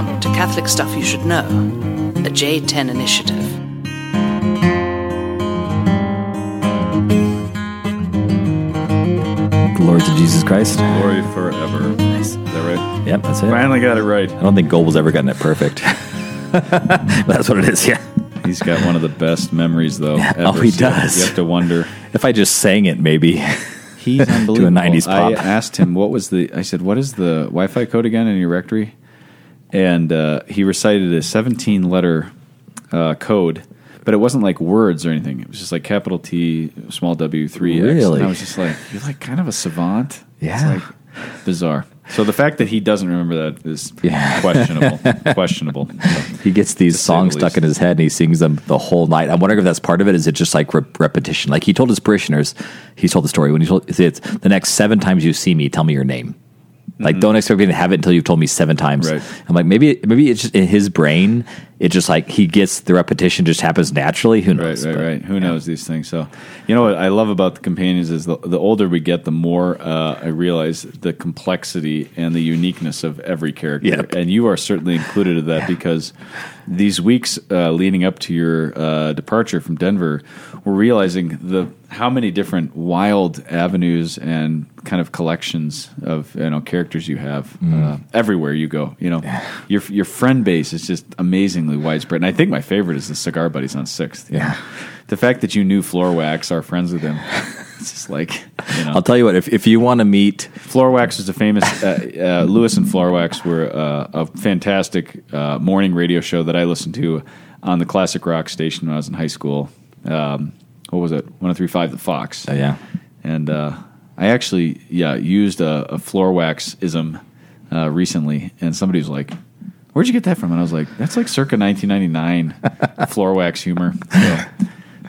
Welcome to Catholic Stuff You Should Know, a J10 initiative. Glory to Jesus Christ. Glory forever. Nice. Is that right? Yep, that's it. Finally got it right. I don't think Goebel's ever gotten it perfect. but that's what it is, yeah. He's got one of the best memories, though. ever. Oh, he So does. You have to wonder. If I just sang it, maybe. He's unbelievable. 90s I asked him what was the. I said, "What is the Wi-Fi code again in your rectory?" And uh, he recited a 17-letter uh, code, but it wasn't like words or anything. It was just like capital T, small W, three X. Really? And I was just like, "You're like kind of a savant." Yeah. It's like bizarre. So the fact that he doesn't remember that is Yeah. questionable. questionable. He gets these songs the stuck in his head and he sings them the whole night. I'm wondering if that's part of it. Is it just like rep- repetition? Like he told his parishioners, he told the story when he told it's the next seven times you see me, tell me your name. Like don't expect me to have it until you've told me seven times. Mm-hmm. Right. I'm like maybe maybe it's just in his brain. It just like he gets the repetition just happens naturally. Who knows? right, But, right. Who yeah. knows these things? So, you know what I love about the companions is the, the older we get, the more uh, I realize the complexity and the uniqueness of every character. Yep. And you are certainly included in that because these weeks uh, leading up to your uh, departure from Denver, we're realizing the how many different wild avenues and kind of collections of you know characters you have Mm. uh, everywhere you go. You know, your your friend base is just amazingly widespread. And I think my favorite is the Cigar Buddies on Sixth. Yeah. know. the fact that you knew Floorwax, are friends with him, it's just like you know. I'll tell you what. If if you want to meet, Floorwax was a famous. Uh, uh, Lewis and Floorwax were uh, a fantastic uh, morning radio show that I listened to on the classic rock station when I was in high school. Um, what was it? One hundred three five, the Fox. uh, yeah, And uh, I actually, yeah, used a, a floor wax ism uh, recently, and somebody was like, "Where'd you get that from?" And I was like, "That's like circa 1999 floor wax humor." So,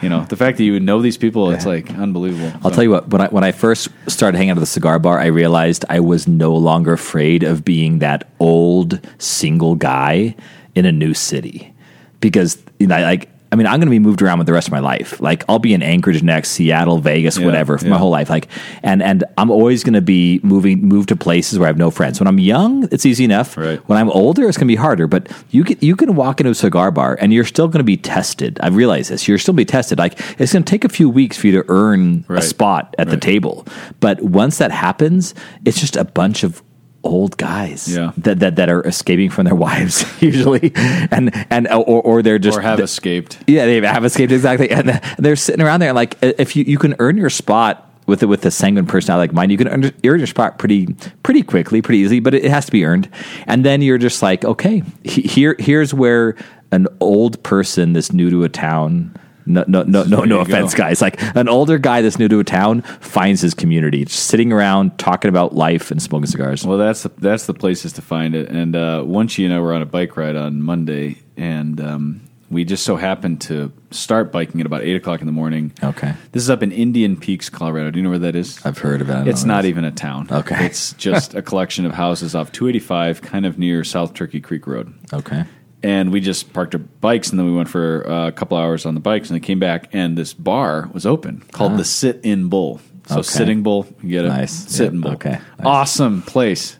you know, the fact that you would know these people, it's like unbelievable. I'll tell you what. When I when I first started hanging out at the cigar bar, I realized I was no longer afraid of being that old single guy in a new city because you know, like. I mean, I'm going to be moved around with the rest of my life. Like, I'll be in Anchorage next, Seattle, Vegas, Yeah, whatever, for yeah. my whole life. Like, and and I'm always going to be moving, move to places where I have no friends. When I'm young, it's easy enough. Right. When I'm older, it's going to be harder. But you can you can walk into a cigar bar and you're still going to be tested. I've realized this. You're still be tested. Like, it's going to take a few weeks for you to earn a spot at the table. But once that happens, it's just a bunch of old guys Yeah. that, that that are escaping from their wives usually and and uh, or, or they're just or have escaped. yeah they have escaped exactly and they're sitting around there and like uh, if you, you can earn your spot with it with a sanguine personality like mine you can earn, earn your spot pretty pretty quickly pretty easily but it, has to be earned and then you're just like okay here here's where an old person that's new to a town no, no, no, no, no offense, go. guys. Like an older guy that's new to a town finds his community, just sitting around talking about life and smoking cigars. Well, that's the, that's the places to find it. And uh, once you and I were on a bike ride on Monday, and um, we just so happened to start biking at about eight o'clock in the morning. Okay. This is up in Indian Peaks, Colorado. Do you know where that is? I've heard of it. It's not even a town. Okay. It's just a collection of houses off 285, kind of near South Turkey Creek Road. Okay. And we just parked our bikes, and then we went for uh, a couple hours on the bikes, and then came back, and this bar was open called the Sit In Bull. So Okay. sitting bull, you get it. Nice. Sitting Yep. bull. Okay. Nice. Awesome place.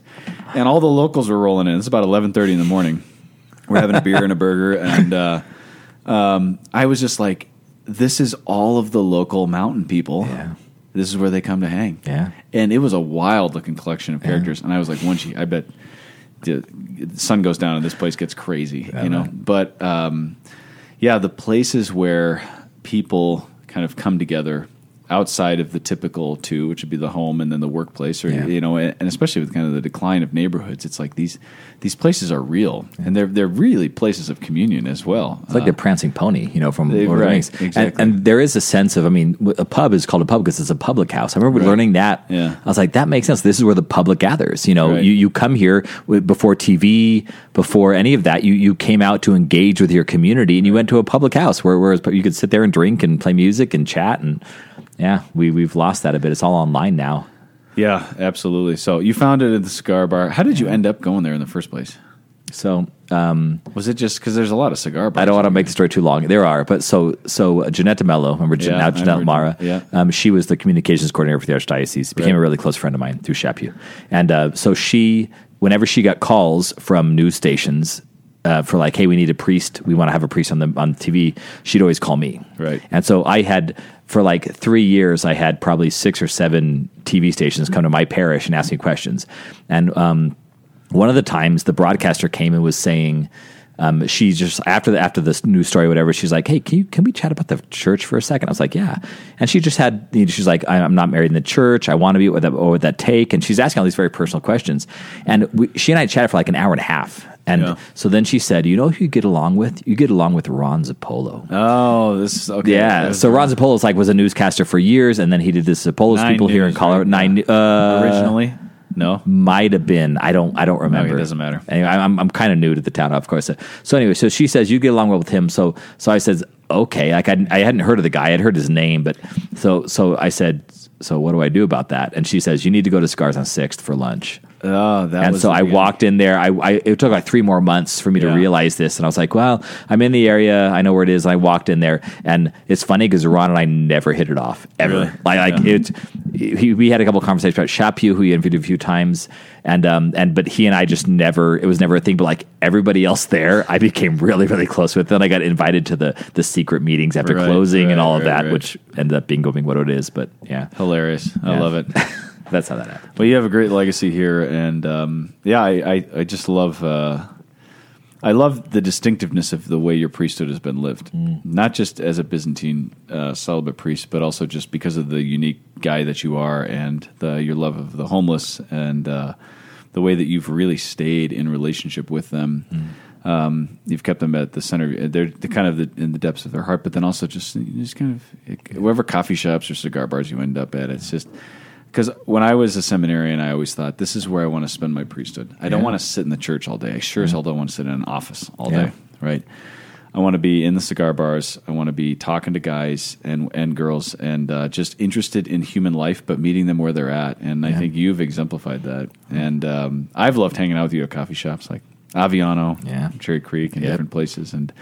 And all the locals were rolling in. It's about eleven thirty in the morning. We're having a beer and a burger, and uh, um, I was just like, "This is all of the local mountain people. Yeah. This is where they come to hang." Yeah. and it was a wild looking collection of characters. And I was like, once you, I bet the, sun goes down and this place gets crazy, you know. right. But um, yeah, the places where people kind of come together outside of the typical two, which would be the home and then the workplace, or Yeah. you know, and especially with kind of the decline of neighborhoods, it's like these these places are real, and they're they're really places of communion as well. It's like the uh, prancing pony, you know, from They- Lord of the right, Rings. And- exactly. And, there is a sense of, I mean, a pub is called a pub because it's a public house. I remember Right. learning that. Yeah. I was like, that makes sense. This is where the public gathers. You know, Right. you, you come here before TV, before any of that. You you came out to engage with your community, and you went to a public house where where you could sit there and drink and play music and chat. And yeah, we we've lost that a bit. It's all online now. yeah, absolutely. So you found it at the cigar bar. How did you end up going there in the first place? So um, Was it just because there's a lot of cigar bars? I don't want to make the story too long. There are, but so so uh, Janetta Mello, remember Yeah, now Janette Mara, yeah. um, she was the communications coordinator for the archdiocese. Became Right. a really close friend of mine through Chaput, and uh, so she whenever she got calls from news stations uh, for like, hey, we need a priest, we want to have a priest on the on TV, she'd always call me. Right. And so I had for like three years, I had probably six or seven TV stations come to my parish and ask me questions. And um, one of the times, the broadcaster came and was saying. Um, she's just after the after this news story, whatever. She's like, "Hey, can you can we chat about the church for a second? I was like, "Yeah," and she just had. You know, she's like, "I'm not married in the church. I want to be. What that, what would that take?" And she's asking all these very personal questions. And we, she and I chatted for like an hour and a half. And Yeah. so then she said, "You know who you get along with? You get along with Ron Zappolo." Oh, this is okay. Yeah. So Ron Zappolo's like was a newscaster for years, and then he did this Zappolo's Nine people here in Colorado. right? Nine uh, originally, no. might have been. I don't. I don't remember. It doesn't matter. Anyway, I'm I'm kind of new to the town, of course. So anyway, so she says you get along well with him. So so I says okay. Like I I hadn't heard of the guy. I'd heard his name, but so so I said. So what do I do about that? And she says you need to go to Cigars on Sixth for lunch. Oh, that and so I beginning. walked in there. I, I it took like three more months for me to realize this, and I was like, "Well, I'm in the area. I know where it is." I walked in there, and it's funny because Ron and I never hit it off ever. Really? Like, like it. He, we had a couple conversations about Chaput, who he interviewed a few times, and um and but he and I just never. It was never a thing. But like everybody else there, I became really really close with. Then I got invited to the the secret meetings after Right, closing and right, all of right, that, which ended up being going what it is. But yeah, hilarious. I Yeah. love it. that's how that happened. Well, you have a great legacy here, and um, yeah, I, I, I just love. Uh, I love the distinctiveness of the way your priesthood has been lived, not just as a Byzantine uh, celibate priest, but also just because of the unique guy that you are and the, your love of the homeless and uh, the way that you've really stayed in relationship with them. Um, you've kept them at the center. They're, they're kind of the, in the depths of their heart, but then also just just kind of wherever coffee shops or cigar bars you end up at, it's just because when I was a seminarian, I always thought this is where I want to spend my priesthood. I don't want to sit in the church all day. I sure as hell don't want to sit in an office all Yeah. day, right? I want to be in the cigar bars. I want to be talking to guys and and girls and uh, just interested in human life, but meeting them where they're at. And I think you've exemplified that. And um, I've loved hanging out with you at coffee shops like Aviano, Yeah. Cherry Creek, and Yep. different places. And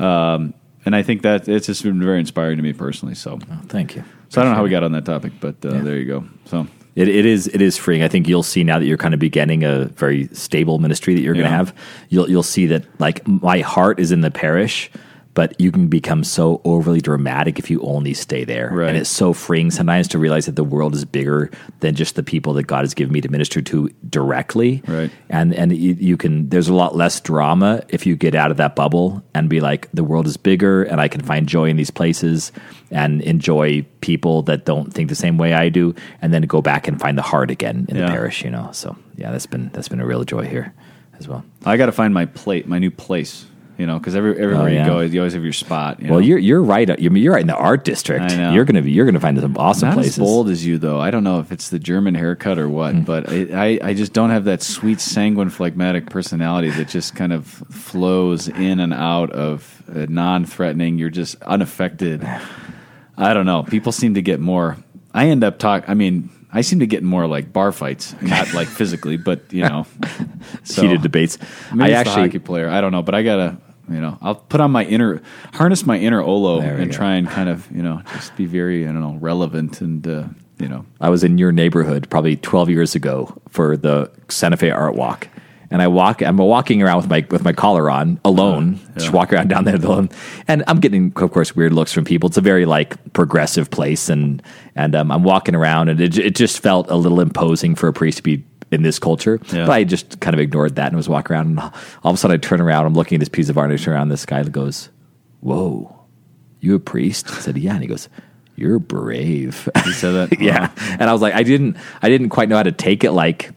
um, and I think that it's just been very inspiring to me personally. So. Thank you. So I don't know how we got on that topic, but uh, Yeah. there you go. So It, it is it is freeing. I think you'll see now that you're kind of beginning a very stable ministry that you're going to have. You'll you'll see that like my heart is in the parish, but you can become so overly dramatic if you only stay there. Right. And it's so freeing sometimes to realize that the world is bigger than just the people that God has given me to minister to directly. Right. And and you, you can there's a lot less drama if you get out of that bubble and be like the world is bigger and I can find joy in these places and enjoy people that don't think the same way I do and then go back and find the heart again in Yeah. the parish, you know. So yeah, that's been that's been a real joy here as well. I got to find my plate, my new place. You know, because every everywhere Oh, yeah. you go, you always have your spot. you Well, know? you're you're right. You're, you're right in the art district. You're gonna be you're gonna find some awesome not places. as bold as you though. I don't know if it's the German haircut or what, Hmm. but I, I I just don't have that sweet sanguine phlegmatic personality that just kind of flows in and out of uh, non-threatening. You're just unaffected. I don't know. People seem to get more. I end up talk. I mean. I seem to get more like bar fights, not like physically, but you know, so- Heated debates. I actually hockey player. I don't know, but I gotta, you know, I'll put on my inner, harness my inner Olo and go. try and kind of, you know, just be very, I don't know, relevant and, uh, you know, I was in your neighborhood probably 12 years ago for the Santa Fe Art Walk. And I walk, I'm walking around with my with my collar on, alone, just walk around down there alone, and I'm getting, of course, weird looks from people. It's a very like progressive place, and and um, I'm walking around, and it it just felt a little imposing for a priest to be in this culture. Yeah. But I just kind of ignored that and was walking around, and all of a sudden I turn around, I'm looking at this piece of art, and I turn around, this guy goes, "Whoa, you a priest?" I said, "Yeah," and he goes, "You're brave." you said that. yeah and i was like i didn't i didn't quite know how to take it like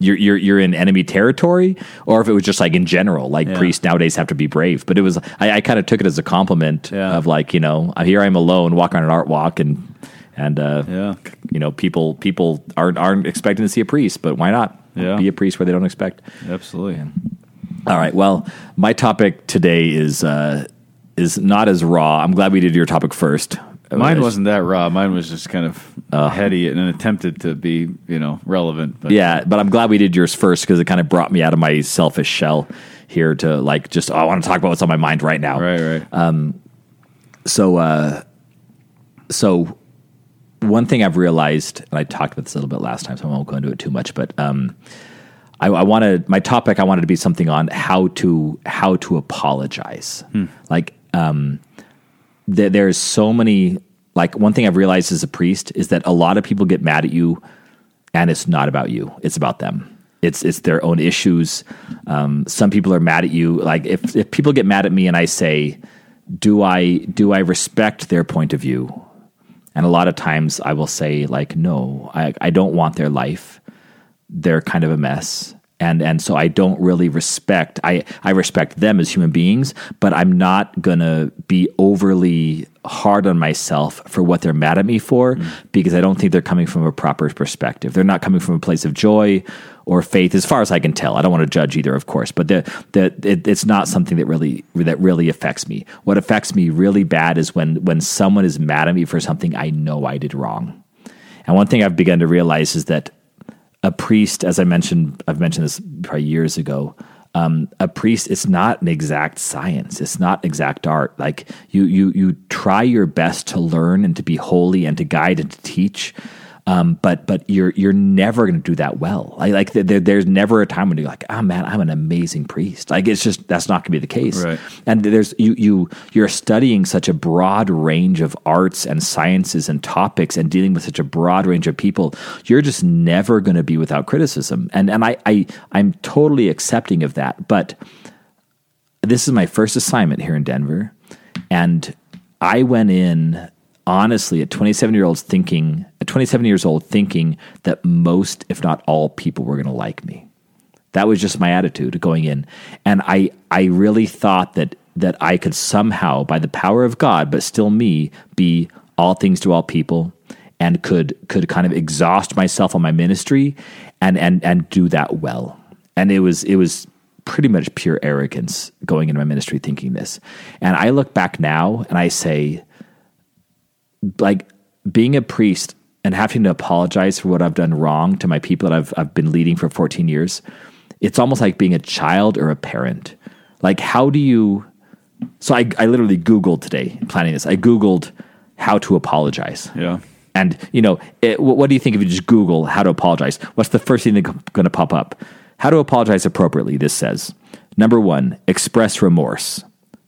you're you're you're in enemy territory or if it was just like in general like Yeah. priests nowadays have to be brave but it was i, I kind of took it as a compliment Yeah. of like you know here i'm alone walking on an art walk and and uh Yeah. you know people people aren't aren't expecting to see a priest but why not Yeah. be a priest where they don't expect Absolutely. all right. Well, my topic today is uh, is not as raw. I'm glad we did your topic first. Mine wasn't that raw. Mine was just kind of heady and attempted to be, you know, relevant. But Yeah, but I'm glad we did yours first because it kind of brought me out of my selfish shell here to like just oh, I want to talk about what's on my mind right now. right, right. Um, So, uh, so one thing I've realized, and I talked about this a little bit last time, so I won't go into it too much, but um, I, I wanted my topic. I wanted to be something on how to how to apologize. Like, um, there, there's so many. Like one thing I've realized as a priest is that a lot of people get mad at you, and it's not about you. It's about them. It's it's their own issues. Um, some people are mad at you. Like if if people get mad at me and I say, "Do I do I respect their point of view?" And a lot of times I will say like, "No, I I don't want their life. They're kind of a mess." And and so I don't really respect I I respect them as human beings, but I'm not gonna be overly hard on myself for what they're mad at me for mm. because I don't think they're coming from a proper perspective. They're not coming from a place of joy or faith, as far as I can tell. I don't want to judge either, of course, but the, the, it, it's not something that really that really affects me. What affects me really bad is when when someone is mad at me for something I know I did wrong. And one thing I've begun to realize is that a priest, as I mentioned, I've mentioned this probably years ago. Um, a priest, it's not an exact science. It's not exact art. Like you, you, you try your best to learn and to be holy and to guide and to teach. Um, but but you're you're never going to do that well. Like, like there, there's never a time when you're like, oh man, I'm an amazing priest. Like it's just that's not going to be the case. Right. And there's you you you're studying such a broad range of arts and sciences and topics and dealing with such a broad range of people. You're just never going to be without criticism. And and I, I I'm totally accepting of that. But this is my first assignment here in Denver, and I went in honestly at 27 year olds thinking at 27 years old thinking that most if not all people were going to like me. That was just my attitude going in. And i i really thought that that i could somehow by the power of god but still me be all things to all people and could could kind of exhaust myself on my ministry and and and do that well. And it was it was pretty much pure arrogance going into my ministry thinking this. And i look back now and i say like being a priest and having to apologize for what I've done wrong to my people that I've I've been leading for 14 years, it's almost like being a child or a parent. Like how do you so I, I literally Googled today planning this. I Googled how to apologize. Yeah. And you know, it, what, what do you think if you just Google how to apologize? What's the first thing that's going to pop up? How to apologize appropriately. This says number one, express remorse.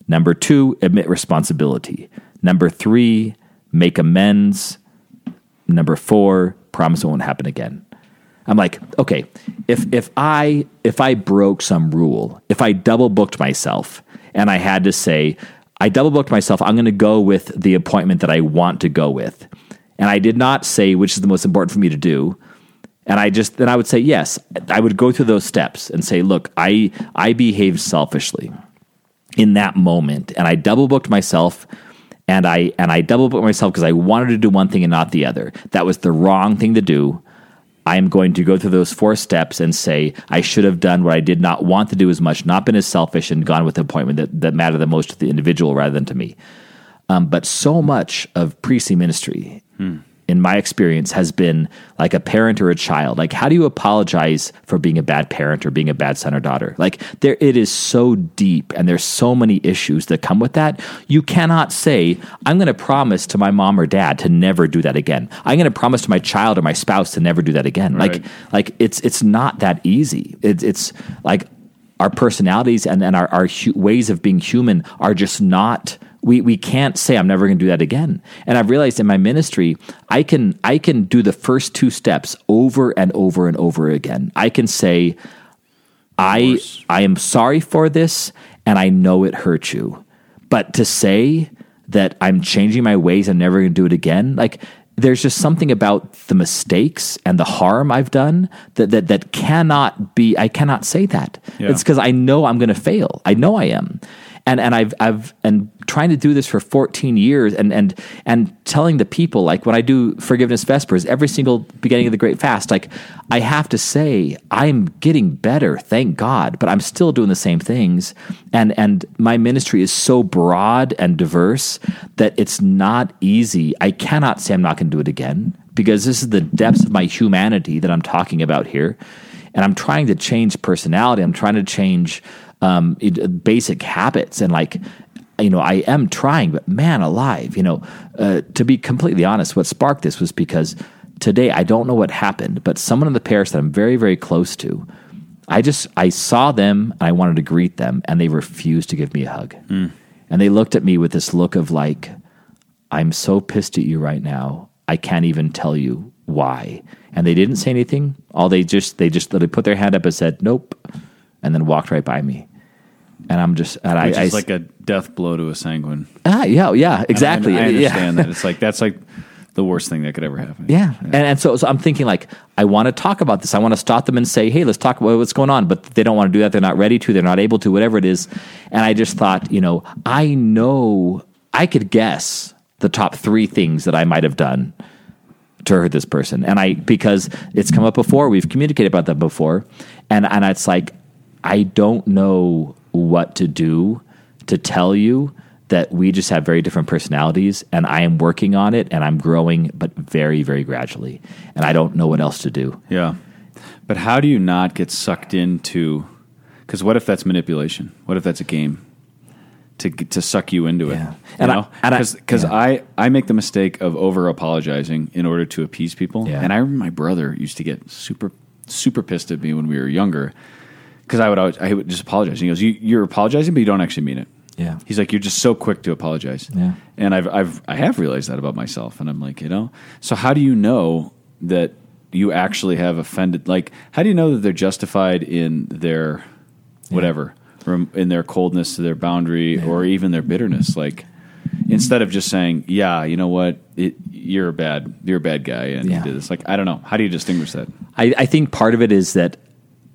Number two, admit responsibility. Number three, make amends. Number four, promise it won't happen again. I'm like, okay, if if I if I broke some rule, if I double booked myself and I had to say, I double booked myself, I'm gonna go with the appointment that I want to go with. And I did not say which is the most important for me to do. And I just then I would say yes. I would go through those steps and say, look, I I behaved selfishly in that moment and I double booked myself and I and I double booked myself because I wanted to do one thing and not the other. That was the wrong thing to do. I am going to go through those four steps and say I should have done what I did not want to do as much, not been as selfish and gone with the appointment that, that mattered the most to the individual rather than to me. Um, but so much of priestly ministry, in my experience, has been like a parent or a child. Like, how do you apologize for being a bad parent or being a bad son or daughter? Like, there it is so deep, and there's so many issues that come with that. You cannot say, "I'm going to promise to my mom or dad to never do that again." I'm going to promise to my child or my spouse to never do that again. Like, Right. like it's it's not that easy. It's it's like our personalities and, and our, our hu- ways of being human are just not we, we can't say i'm never going to do that again and i've realized in my ministry i can i can do the first two steps over and over and over again i can say i i am sorry for this and i know it hurt you but to say that i'm changing my ways and never going to do it again like there's just something about the mistakes and the harm I've done that that, that cannot be. I cannot say that. Yeah. It's because I know I'm going to fail. I know I am, and and I've I've and trying to do this for 14 years, and and and telling the people like when I do forgiveness vespers every single beginning of the Great Fast, like I have to say I'm getting better, thank God, but I'm still doing the same things, and and my ministry is so broad and diverse that it's not easy. I cannot say I'm not going to do it again because this is the depths of my humanity that I'm talking about here. And I'm trying to change personality. I'm trying to change um, it- basic habits. And like, you know, I am trying, but man alive, you know, uh, to be completely honest, what sparked this was because today I don't know what happened, but someone in the parish that I'm very, very close to, I just I saw them and I wanted to greet them and they refused to give me a hug. And they looked at me with this look of like I'm so pissed at you right now. I can't even tell you why. And they didn't say anything. All they just they just they put their hand up and said nope, and then walked right by me. And I'm just and Which I, is I like a death blow to a sanguine. ah yeah yeah exactly I, I Yeah. understand that. It's like that's like the worst thing that could ever happen. Yeah. And, and so, so I'm thinking like, I want to talk about this. I want to stop them and say, hey, let's talk about what's going on. But they don't want to do that. They're not ready to. They're not able to, whatever it is. And I just thought, you know, I know I could guess the top three things that I might have done to hurt this person. And I, because it's come up before, we've communicated about that before. And, and it's like, I don't know what to do to tell you that we just have very different personalities and I am working on it and I'm growing, but very, very gradually. And I don't know what else to do. Yeah. But how do you not get sucked into? Because what if that's manipulation? What if that's a game to to suck you into it? Yeah. You And I- know, and I- because yeah. I I make the mistake of over apologizing in order to appease people. Yeah. And I remember my brother used to get super super pissed at me when we were younger because I would always, I would just apologize. And he goes, you, "You're apologizing, but you don't actually mean it." Yeah. He's like, "You're just so quick to apologize." Yeah. And I've I've I have realized that about myself, and I'm like, you know, so how do you know that you actually have offended? Like, how do you know that they're justified in their whatever, or in their coldness to their boundary, or even their bitterness? Like, instead of just saying, "Yeah, you know what, it, you're a bad you're a bad guy," and Yeah. you did this. Like, I don't know. How do you distinguish that? I, I think part of it is that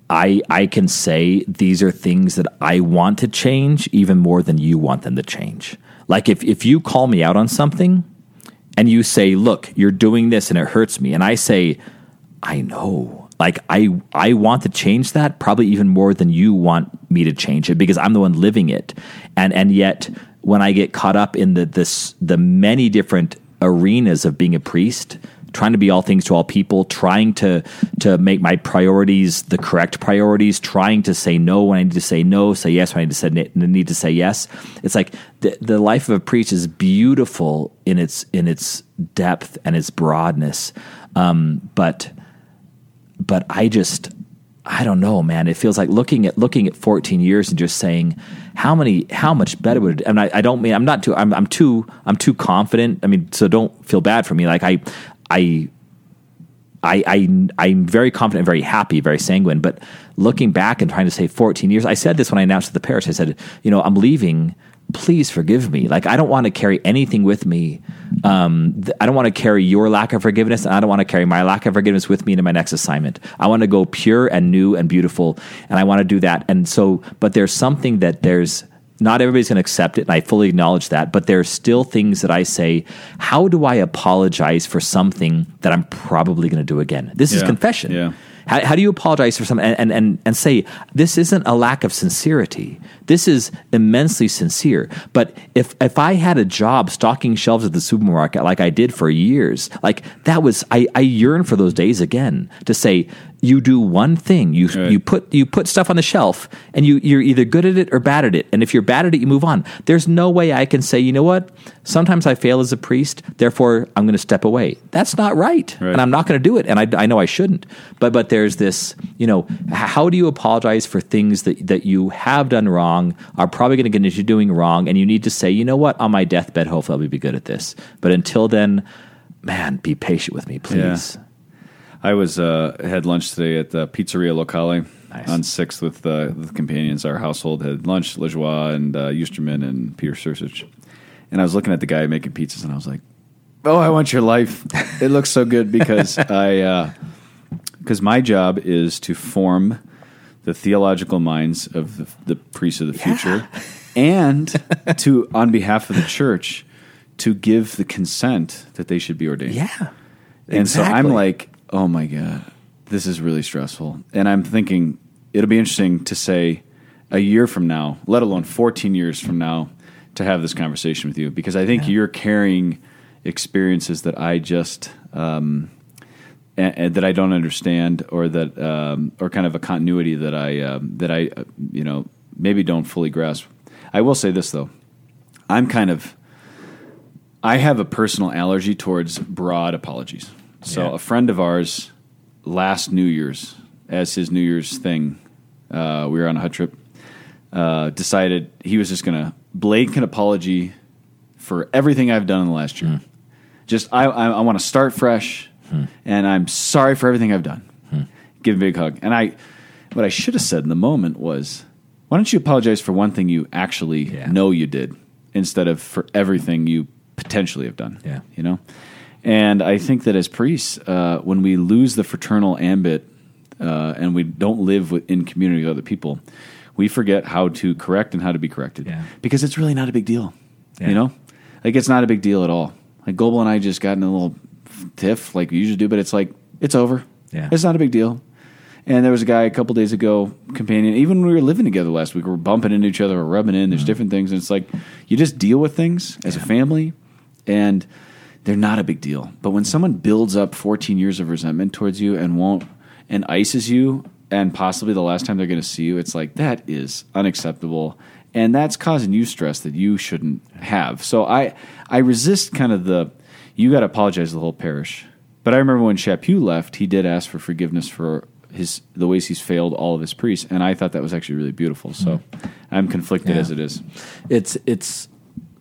I I can say these are things that I want to change even more than you want them to change. Like if if you call me out on something and you say, "Look, you're doing this and it hurts me," and I say, "I know." Like I I want to change that probably even more than you want me to change it because I'm the one living it. And and yet when I get caught up in the this the many different arenas of being a priest, trying to be all things to all people, trying to to make my priorities the correct priorities, trying to say no when I need to say no, say yes when I need to say need to say yes. It's like the the life of a priest is beautiful in its in its depth and its broadness, um, but but I just I don't know, man. It feels like looking at looking at 14 years and just saying how many how much better would it and I, I don't mean I'm not too I'm I'm too I'm too confident. I mean, so don't feel bad for me. Like I I I, I I'm very confident, very happy, very sanguine. But looking back and trying to say 14 years, I said this when I announced to the parish. I said, you know, I'm leaving. Please forgive me. Like I don't want to carry anything with me. Um, th- I don't want to carry your lack of forgiveness, and I don't want to carry my lack of forgiveness with me into my next assignment. I want to go pure and new and beautiful, and I want to do that. And so, but there's something that there's not everybody's going to accept it, and I fully acknowledge that. But there are still things that I say. How do I apologize for something that I'm probably going to do again? This is confession. Yeah. How, how do you apologize for something and, and, and, and say, this isn't a lack of sincerity? This is immensely sincere. But if, if I had a job stocking shelves at the supermarket like I did for years, like that was, I, I yearn for those days again to say, you do one thing, you, Right. you put, you put stuff on the shelf and you, you're either good at it or bad at it. And if you're bad at it, you move on. There's no way I can say, you know what? Sometimes I fail as a priest, therefore I'm going to step away. That's not right. Right. And I'm not going to do it. And I, I know I shouldn't. But, but there's this, you know, how do you apologize for things that, that you have done wrong, are probably going to get into doing wrong, and you need to say, you know what, on my deathbed, hopefully I'll be good at this. But until then, man, be patient with me, please. I was uh, had lunch today at the Pizzeria Locale Nice. on Sixth with uh, the companions. Our household had lunch, Lejoie and uh, Eusterman and Peter Sursich. And I was looking at the guy making pizzas, and I was like, "Oh, I want your life. It looks so good because I uh, because my job is to form the theological minds of the, the priests of the future, and to on behalf of the church to give the consent that they should be ordained." Yeah. And so I'm like, oh my God, this is really stressful. And I'm thinking it'll be interesting to say a year from now, let alone 14 years from now, to have this conversation with you because I think you're carrying experiences that I just. Um, and, and that I don't understand, or that, um, or kind of a continuity that I um, that I, uh, you know, maybe don't fully grasp. I will say this though, I'm kind of I have a personal allergy towards broad apologies. So Yeah. a friend of ours last New Year's, as his New Year's thing, Uh, we were on a hut trip. Uh, decided he was just going to blanket apology for everything I've done in the last year. Just I I, I want to start fresh, and I'm sorry for everything I've done. Give him a big hug. And I, what I should have said in the moment was, why don't you apologize for one thing you actually Yeah. know you did, instead of for everything you potentially have done. Yeah. you know. And I think that as priests, uh, when we lose the fraternal ambit uh, and we don't live with, in community with other people, we forget how to correct and how to be corrected. Yeah. Because it's really not a big deal. Yeah. You know? Like, it's not a big deal at all. Like, Goebel and I just got in a little tiff, like we usually do, but it's like, it's over. Yeah. It's not a big deal. And there was a guy a couple days ago, companion, even when we were living together last week, we were bumping into each other, we're rubbing in, there's Mm-hmm. different things. And it's like, you just deal with things as a family, and they're not a big deal. But when someone builds up 14 years of resentment towards you and won't, and ices you, and possibly the last time they're going to see you, it's like, that is unacceptable. And that's causing you stress that you shouldn't have. So I, I resist kind of the, you got to apologize to the whole parish. But I remember when Chaput left, he did ask for forgiveness for his the ways he's failed all of his priests, and I thought that was actually really beautiful. So mm-hmm. I'm conflicted Yeah. as it is. it's it's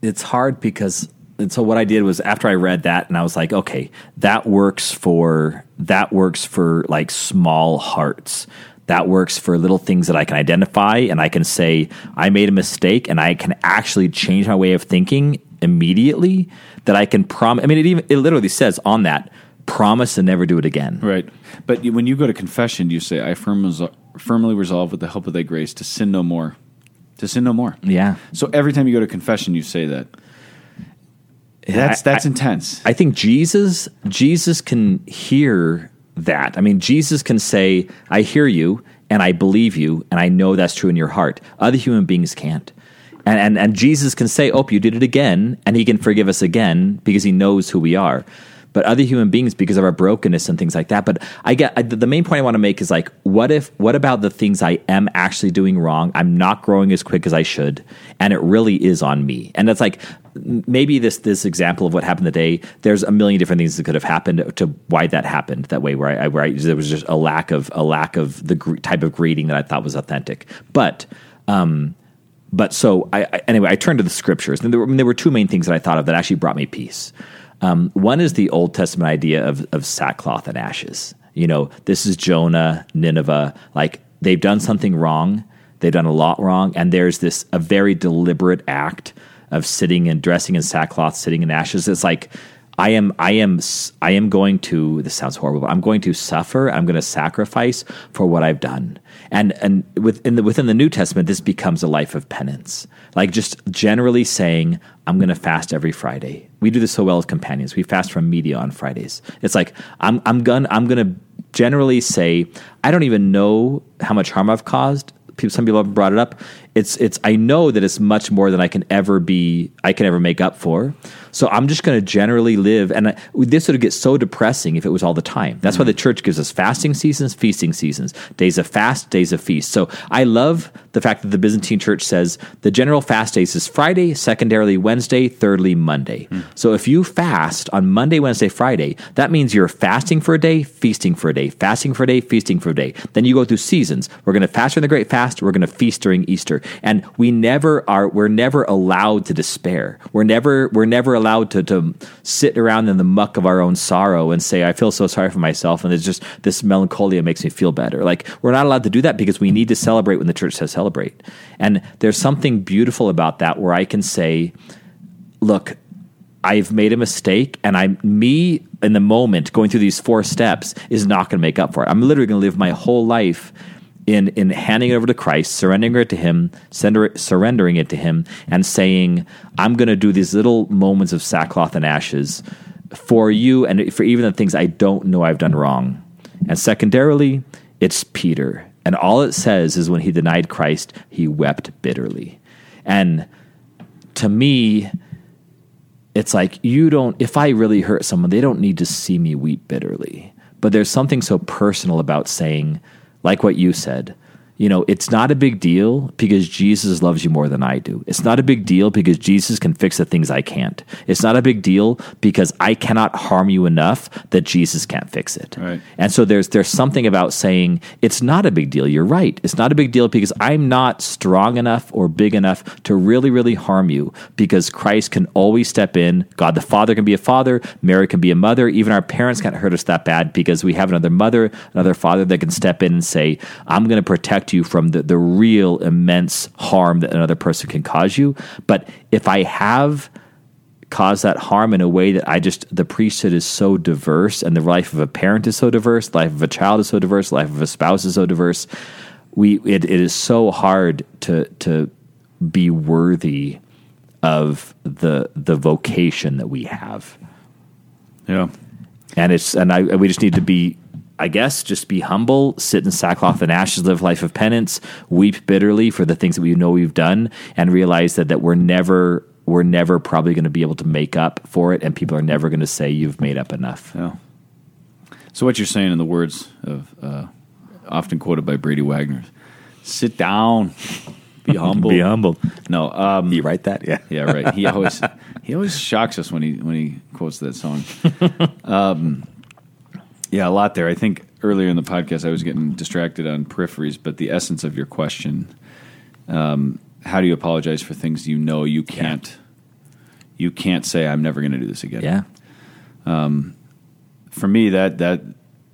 it's hard because and so what I did was after I read that and I was like, okay, that works for that works for like small hearts. That works for little things that I can identify and I can say I made a mistake and I can actually change my way of thinking immediately. That I can promise. I mean, it even it literally says on that promise to never do it again. Right. But when you go to confession, you say, I firm, firmly resolve with the help of thy grace to sin no more. To sin no more. Yeah. So every time you go to confession, you say that. That's that's I- intense. I think Jesus Jesus can hear that. I mean, Jesus can say, "I hear you and I believe you and I know that's true in your heart." Other human beings can't. And and and Jesus can say, "Oh, you did it again," and he can forgive us again because he knows who we are. But other human beings, because of our brokenness and things like that. But I get I, the main point I want to make is like, what if? What about the things I am actually doing wrong? I'm not growing as quick as I should, and it really is on me. And that's like maybe this this example of what happened today. There's a million different things that could have happened to why that happened that way. Where I, where I, there was just a lack of a lack of the gr- type of greeting that I thought was authentic. But um, but so I, I anyway, I turned to the scriptures, and there were, there were two main things that I thought of that actually brought me peace. Um, one is the Old Testament idea of of sackcloth and ashes. You know, this is Jonah, Nineveh. Like they've done something wrong, they've done a lot wrong, and there's this a very deliberate act of sitting and dressing in sackcloth, sitting in ashes. It's like I am, I am, I am going to. This sounds horrible, but I'm going to suffer. I'm going to sacrifice for what I've done. And and within the within the New Testament, this becomes a life of penance. Like just generally saying, I'm going to fast every Friday. We do this so well as companions. We fast from media on Fridays. It's like I'm I'm going I'm going to generally say, I don't even know how much harm I've caused. Some people have brought it up. It's it's I know that it's much more than I can ever be I can ever make up for. So I'm just going to generally live, and I, this would get so depressing if it was all the time. That's why the church gives us fasting seasons, feasting seasons, days of fast, days of feast. So I love the fact that the Byzantine church says the general fast days is Friday, secondarily Wednesday, thirdly Monday. So if you fast on Monday, Wednesday, Friday, that means you're fasting for a day, feasting for a day, fasting for a day, feasting for a day. Then you go through seasons. We're going to fast during the Great Fast. We're going to feast during Easter, and we never are. We're never allowed to despair. We're never. We're never allowed to to sit around in the muck of our own sorrow and say, "I feel so sorry for myself," and it's just this melancholia makes me feel better. Like we're not allowed to do that because we need to celebrate when the church says celebrate. And there's something beautiful about that where I can say, "Look." I've made a mistake, and I'm me in the moment going through these four steps is not going to make up for it. I'm literally going to live my whole life in in handing it over to Christ, surrendering it to Him, sender, surrendering it to Him, and saying, "I'm going to do these little moments of sackcloth and ashes for you, and for even the things I don't know I've done wrong." And secondarily, it's Peter, and all it says is when he denied Christ, he wept bitterly, and to me it's like you don't if i really hurt someone they don't need to see me weep bitterly. But there's something so personal about saying like what you said you know, it's not a big deal because Jesus loves you more than I do. It's not a big deal because Jesus can fix the things I can't. It's not a big deal because I cannot harm you enough that Jesus can't fix it. Right. And so there's there's something about saying it's not a big deal. You're right. It's not a big deal because I'm not strong enough or big enough to really really harm you because Christ can always step in. God the Father can be a father, Mary can be a mother, even our parents can't hurt us that bad because we have another mother, another father that can step in and say, "I'm going to protect you from the, the real immense harm that another person can cause you. But if I have caused that harm in a way that I just, the priesthood is so diverse and the life of a parent is so diverse, the life of a child is so diverse, life of a spouse is so diverse, we, it, it is so hard to, to be worthy of the, the vocation that we have Yeah. and it's and I we just need to be I guess just be humble, sit in sackcloth and ashes, live a life of penance, weep bitterly for the things that we know we've done, and realize that that we're never we're never probably going to be able to make up for it, and people are never going to say you've made up enough. Yeah. So what you're saying in the words of uh, often quoted by Brady Wagner, sit down, be humble. Be humble. No, um, You write that? Yeah. yeah, right. He always he always shocks us when he when he quotes that song. um, yeah, a lot there. I think earlier in the podcast I was getting distracted on peripheries, but the essence of your question: um, How do you apologize for things you know you can't? You can't say, "I'm never going to do this again." Yeah. for me that that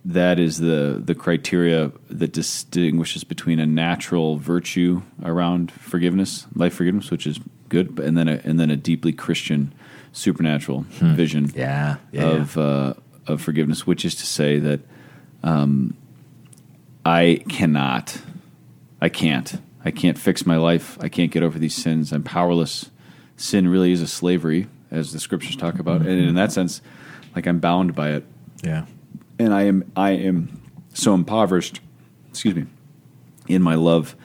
that is the the criteria that distinguishes between a natural virtue around forgiveness, life forgiveness, which is good, but- and then a, and then a deeply Christian supernatural vision Hmm. Yeah. Yeah. of uh, of forgiveness, which is to say that um, I cannot, I can't, I can't fix my life. I can't get over these sins. I'm powerless. Sin really is a slavery, as the scriptures talk about, and in that sense, like I'm bound by it yeah. and I am I am so impoverished, excuse me, in my love,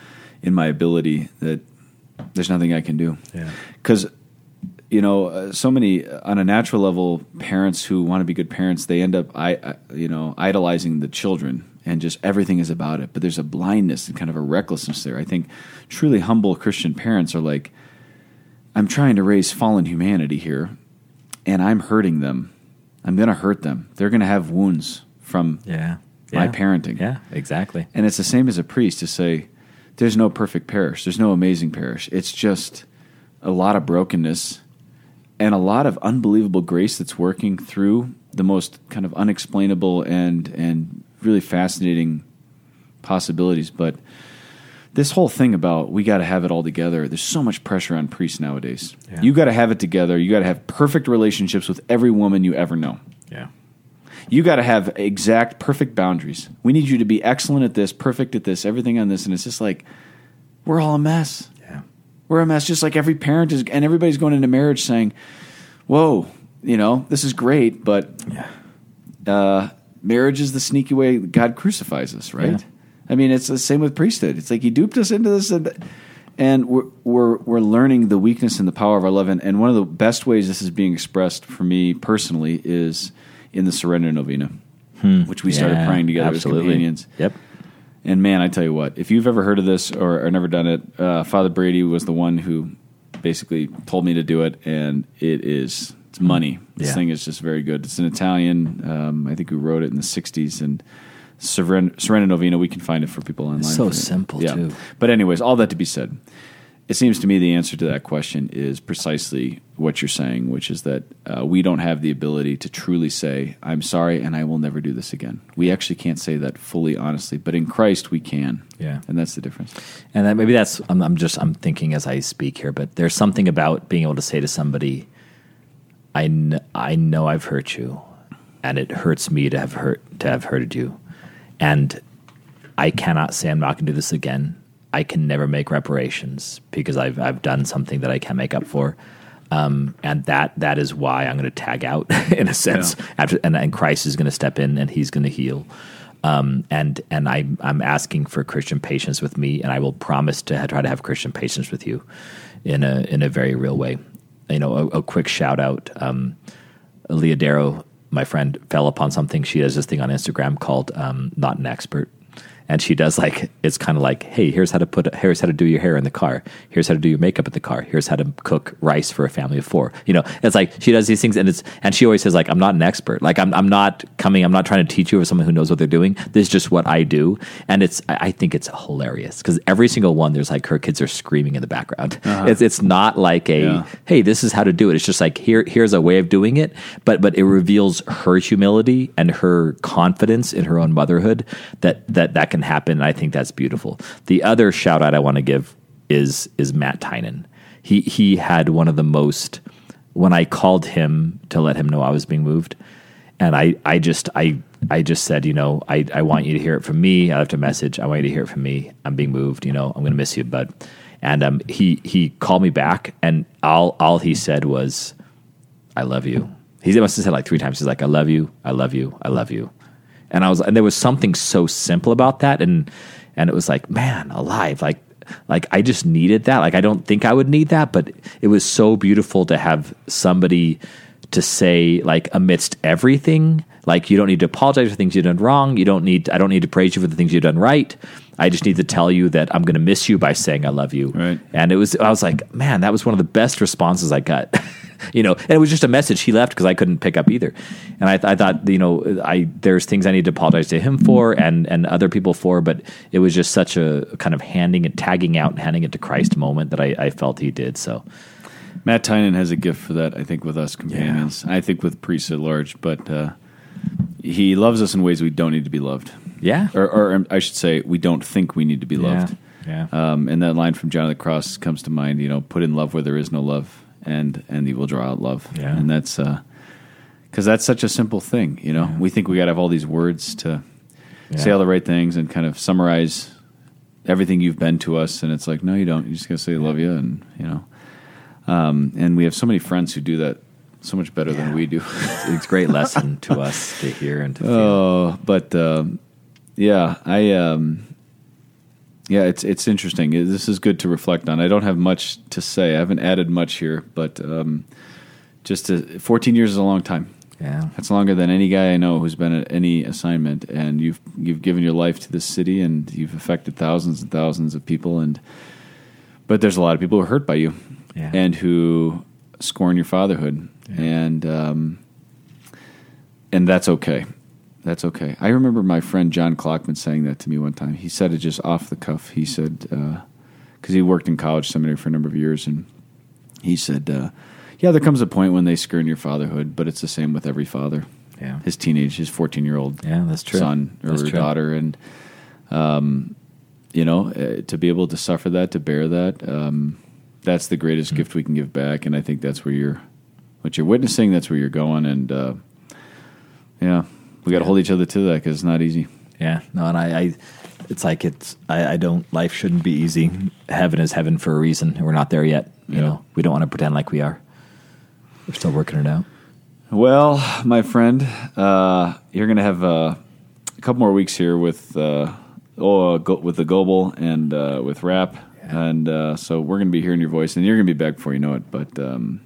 in my ability that there's nothing I can do. Yeah. You know, uh, so many uh, on a natural level, parents who want to be good parents, they end up, I, I, you know, idolizing the children, and just everything is about it. But there's a blindness and kind of a recklessness there. I think truly humble Christian parents are like, I'm trying to raise fallen humanity here, and I'm hurting them. I'm going to hurt them. They're going to have wounds from Yeah. my Yeah. parenting. Yeah. Exactly. And it's the same as a priest to say, there's no perfect parish, there's no amazing parish. It's just a lot of brokenness and a lot of unbelievable grace that's working through the most kind of unexplainable and and really fascinating possibilities. But this whole thing about we got to have it all together. There's so much pressure on priests nowadays. Yeah. You got to have it together. You got to have perfect relationships with every woman you ever know. Yeah. You got to have exact, perfect boundaries. We need you to be excellent at this, perfect at this, everything on this, and it's just like we're all a mess. Yeah. We're a mess, just like every parent is, and everybody's going into marriage saying, "Whoa, you know, this is great, but Yeah. uh, marriage is the sneaky way God crucifies us, right? Yeah. I mean, it's the same with priesthood. It's like He duped us into this, and, and we're, we're we're learning the weakness and the power of our love. And, and one of the best ways this is being expressed for me personally is in the Surrender Novena, which we started Hmm. Praying together absolutely. as companions. Yep. And man, I tell you what, if you've ever heard of this or, or never done it, uh, Father Brady was the one who basically told me to do it, and it is it's money. This Yeah. thing is just very good. It's an Italian. Um, I think who wrote it in the '60s, and Surrender Novena. We can find it for people online. It's so simple, too. But anyways, all that to be said, it seems to me the answer to that question is precisely what you're saying, which is that uh, we don't have the ability to truly say, "I'm sorry, and I will never do this again." We actually can't say that fully, honestly, but in Christ we can. Yeah. and that's the difference. And that maybe that's I'm, I'm just I'm thinking as I speak here, but there's something about being able to say to somebody, I kn- I know I've hurt you, and it hurts me to have hurt to have hurted you, and I cannot say I'm not going to do this again. I can never make reparations because I've I've done something that I can't make up for. Um, and that that is why I'm going to tag out in a sense. After and, and Christ is going to step in and He's going to heal. Um, and and I I'm asking for Christian patience with me, and I will promise to try to have Christian patience with you in a in a very real way. You know, a, a quick shout out. Um, Leah Darrow, my friend, fell upon something. She does this thing on Instagram called um, "Not an Expert," and she does like it's kind of like, hey, here's how to put here's how to do your hair in the car. Here's how to do your makeup in the car. Here's how to cook rice for a family of four. You know, it's like she does these things, and it's and she always says like, I'm not an expert. Like I'm I'm not coming. I'm not trying to teach you as someone who knows what they're doing. This is just what I do, and it's I, I think it's hilarious because every single one there's like her kids are screaming in the background. Uh-huh. It's it's not like a Yeah. hey, this is how to do it. It's just like here here's a way of doing it, but but it reveals her humility and her confidence in her own motherhood that that that can happen. I think that's beautiful. The other shout out I want to give is is Matt Tynan. He he had one of the most when I called him to let him know I was being moved, and I I just I I just said you know I I want you to hear it from me. I left a message. I want you to hear it from me. I'm being moved. You know I'm going to miss you, bud. And um, he he called me back, and all all he said was, "I love you." He must have said like three times. He's like, "I love you, I love you, I love you," and I was and there was something so simple about that, and and it was like, man, alive, like like I just needed that. Like I don't think I would need that, but it was so beautiful to have somebody to say like amidst everything like you don't need to apologize for things you've done wrong. You don't need i don't need to praise you for the things you've done right. I just need to tell you that i'm going to miss you by saying i love you. Right. and it was i was like man that was one of the best responses i got you know and it was just a message he left because i couldn't pick up either and I, I thought you know i there's things i need to apologize to him for and and other people for but it was just such a kind of handing it tagging out and handing it to christ moment that i, I felt he did so Matt Tynan has a gift for that, I think, with us companions. I think with priests at large, but uh, he loves us in ways we don't need to be loved. yeah Or, or um, I should say, we don't think we need to be loved. yeah Um, and that line from John of the Cross comes to mind. You know, put in love where there is no love, and and he will draw out love. Yeah. And that's because that's such a simple thing. You know, we think we got to have all these words to say all the right things and kind of summarize everything you've been to us, and it's like, no, you don't. You just gotta say I love you, and you know. Um, and we have so many friends who do that so much better Yeah. than we do. it's a great lesson to us to hear and to feel. Oh, but um, yeah, I um, yeah, it's it's interesting. This is good to reflect on. I don't have much to say. I haven't added much here, but um, just to, 14 years is a long time. yeah. That's longer than any guy I know who's been at any assignment, and you've you've given your life to this city, and you've affected thousands and thousands of people, and but there's a lot of people who are hurt by you, Yeah. and who scorn your fatherhood, and um, and that's okay. That's okay. I remember my friend John Clockman saying that to me one time. He said it just off the cuff. He said because he worked in college seminary for a number of years, and he said, uh, "Yeah, there comes a point when they skirn your fatherhood, but it's the same with every father. Yeah. His teenage, his fourteen-year-old Yeah, that's true. son or That's true. daughter, and um, you know, uh, to be able to suffer that, to bear that, um, that's the greatest Mm. gift we can give back. And I think that's where you're, what you're witnessing. That's where you're going, and uh, yeah, we got to hold each other to that because it's not easy. Yeah, no, and I, I it's like it's I, I don't life shouldn't be easy. Heaven is heaven for a reason, we're not there yet. You Yeah. know, we don't want to pretend like we are. We're still working it out. Well, my friend, uh, you're going to have uh, a couple more weeks here with uh, oh uh, go, with the Global and uh, with Rap, and uh, so we're going to be hearing your voice, and you're going to be back before you know it. But um,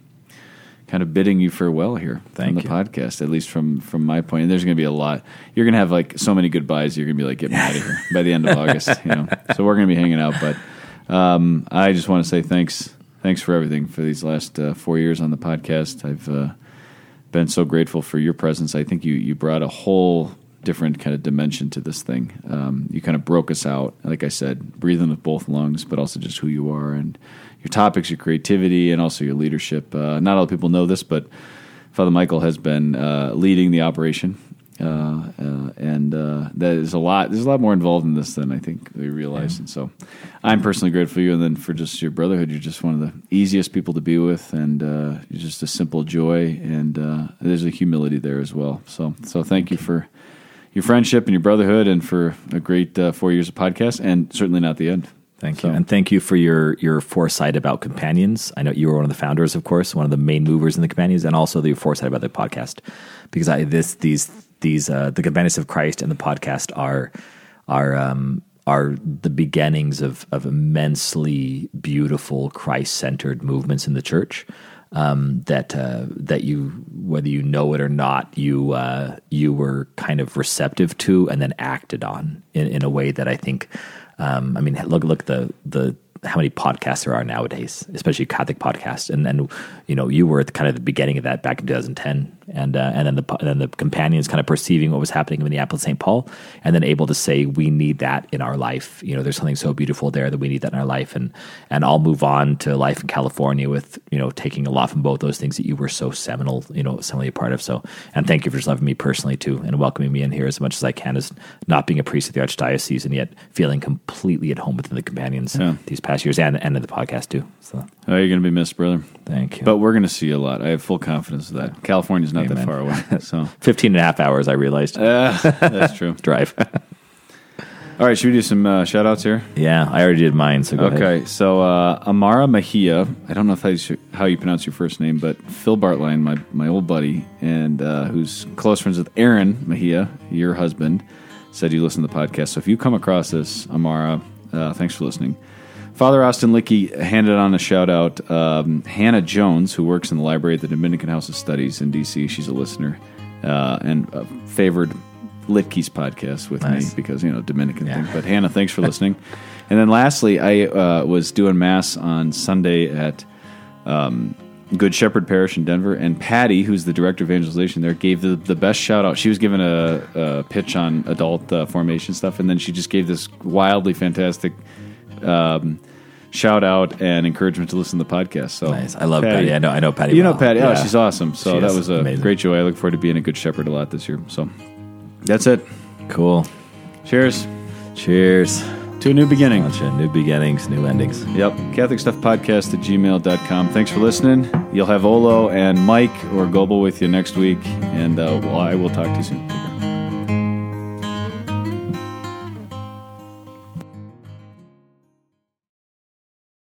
kind of bidding you farewell here Thank on the you. podcast, at least from from my point. And there's going to be a lot. You're going to have like so many goodbyes. You're going to be like, get me out of here by the end of August. You know, so we're going to be hanging out. But um, I just want to say thanks, thanks for everything for these last uh, four years on the podcast. I've uh, been so grateful for your presence. I think you you brought a whole different kind of dimension to this thing. Um, you kind of broke us out, like I said, breathing with both lungs, but also just who you are and your topics, your creativity, and also your leadership. Uh, not all people know this, but Father Michael has been uh, leading the operation. Uh, uh, and uh, that is a lot. There's a lot more involved in this than I think we realize. And so, I'm personally grateful for you, and then for just your brotherhood. You're just one of the easiest people to be with, and uh, you're just a simple joy, and uh, there's a humility there as well. So, so thank you for your friendship and your brotherhood, and for a great uh, four years of podcast, and certainly not the end. Thank So- you, and thank you for your your foresight about companions. I know you were one of the founders, of course, one of the main movers in the companions, and also the foresight about the podcast, because I this these these uh, the companions of Christ and the podcast are are um, are the beginnings of of immensely beautiful Christ centered movements in the church. Um, that uh, that you whether you know it or not you uh, you were kind of receptive to and then acted on in, in a way that I think um, I mean look look the the how many podcasts there are nowadays, especially Catholic podcasts, and and you know you were at the, kind of the beginning of that back in 2010, and uh, and then the and then the companions kind of perceiving what was happening in Minneapolis, St. Paul, and then able to say we need that in our life. You know, there's something so beautiful there that we need that in our life, and and I'll move on to life in California with you know taking a lot from both those things that you were so seminal, you know, seminally a part of. So, and thank you for just loving me personally too, and welcoming me in here as much as I can, as not being a priest of the archdiocese and yet feeling completely at home within the companions Yeah. these past years and and in the podcast too. So, Oh, you're going to be missed, brother. thank you. But we're going to see you a lot. I have full confidence of that. California's not that Amen. far away. So 15 and a half hours, I realized. uh, that's true. Drive. All right, should we do some uh, shout outs here? yeah, I already did mine. So go ahead. Okay, so uh, Amara Mejia, I don't know if I should, how you pronounce your first name, but Phil Bartline, my, my old buddy, and uh, who's close friends with Aaron Mejia, your husband, said you listen to the podcast. So if you come across this, Amara, uh, thanks for listening. Father Austin Litke handed on a shout out. Um, Hannah Jones, who works in the library at the Dominican House of Studies in D.C., she's a listener uh, and uh, favored Litke's podcast with Nice. me because, you know, Dominican Yeah. thing. But Hannah, thanks for listening. And then lastly, I uh, was doing Mass on Sunday at um, Good Shepherd Parish in Denver, and Patty, who's the director of evangelization there, gave the, the best shout out. She was given a, a pitch on adult uh, formation stuff, and then she just gave this wildly fantastic um, shout out and encouragement to listen to the podcast. So Nice. I love Patty. I know- I know Patty You know well. Patty. Oh, she's awesome. So She that was a amazing. great joy. I look forward to being a Good Shepherd a lot this year. So that's it. Cool. Cheers Cheers. to a new beginning. Of new beginnings, new endings. Yep. Catholic Stuff Podcast at gmail.com. Thanks for listening. You'll have Olo and Mike or Goebel with you next week. And uh, well, I will talk to you soon.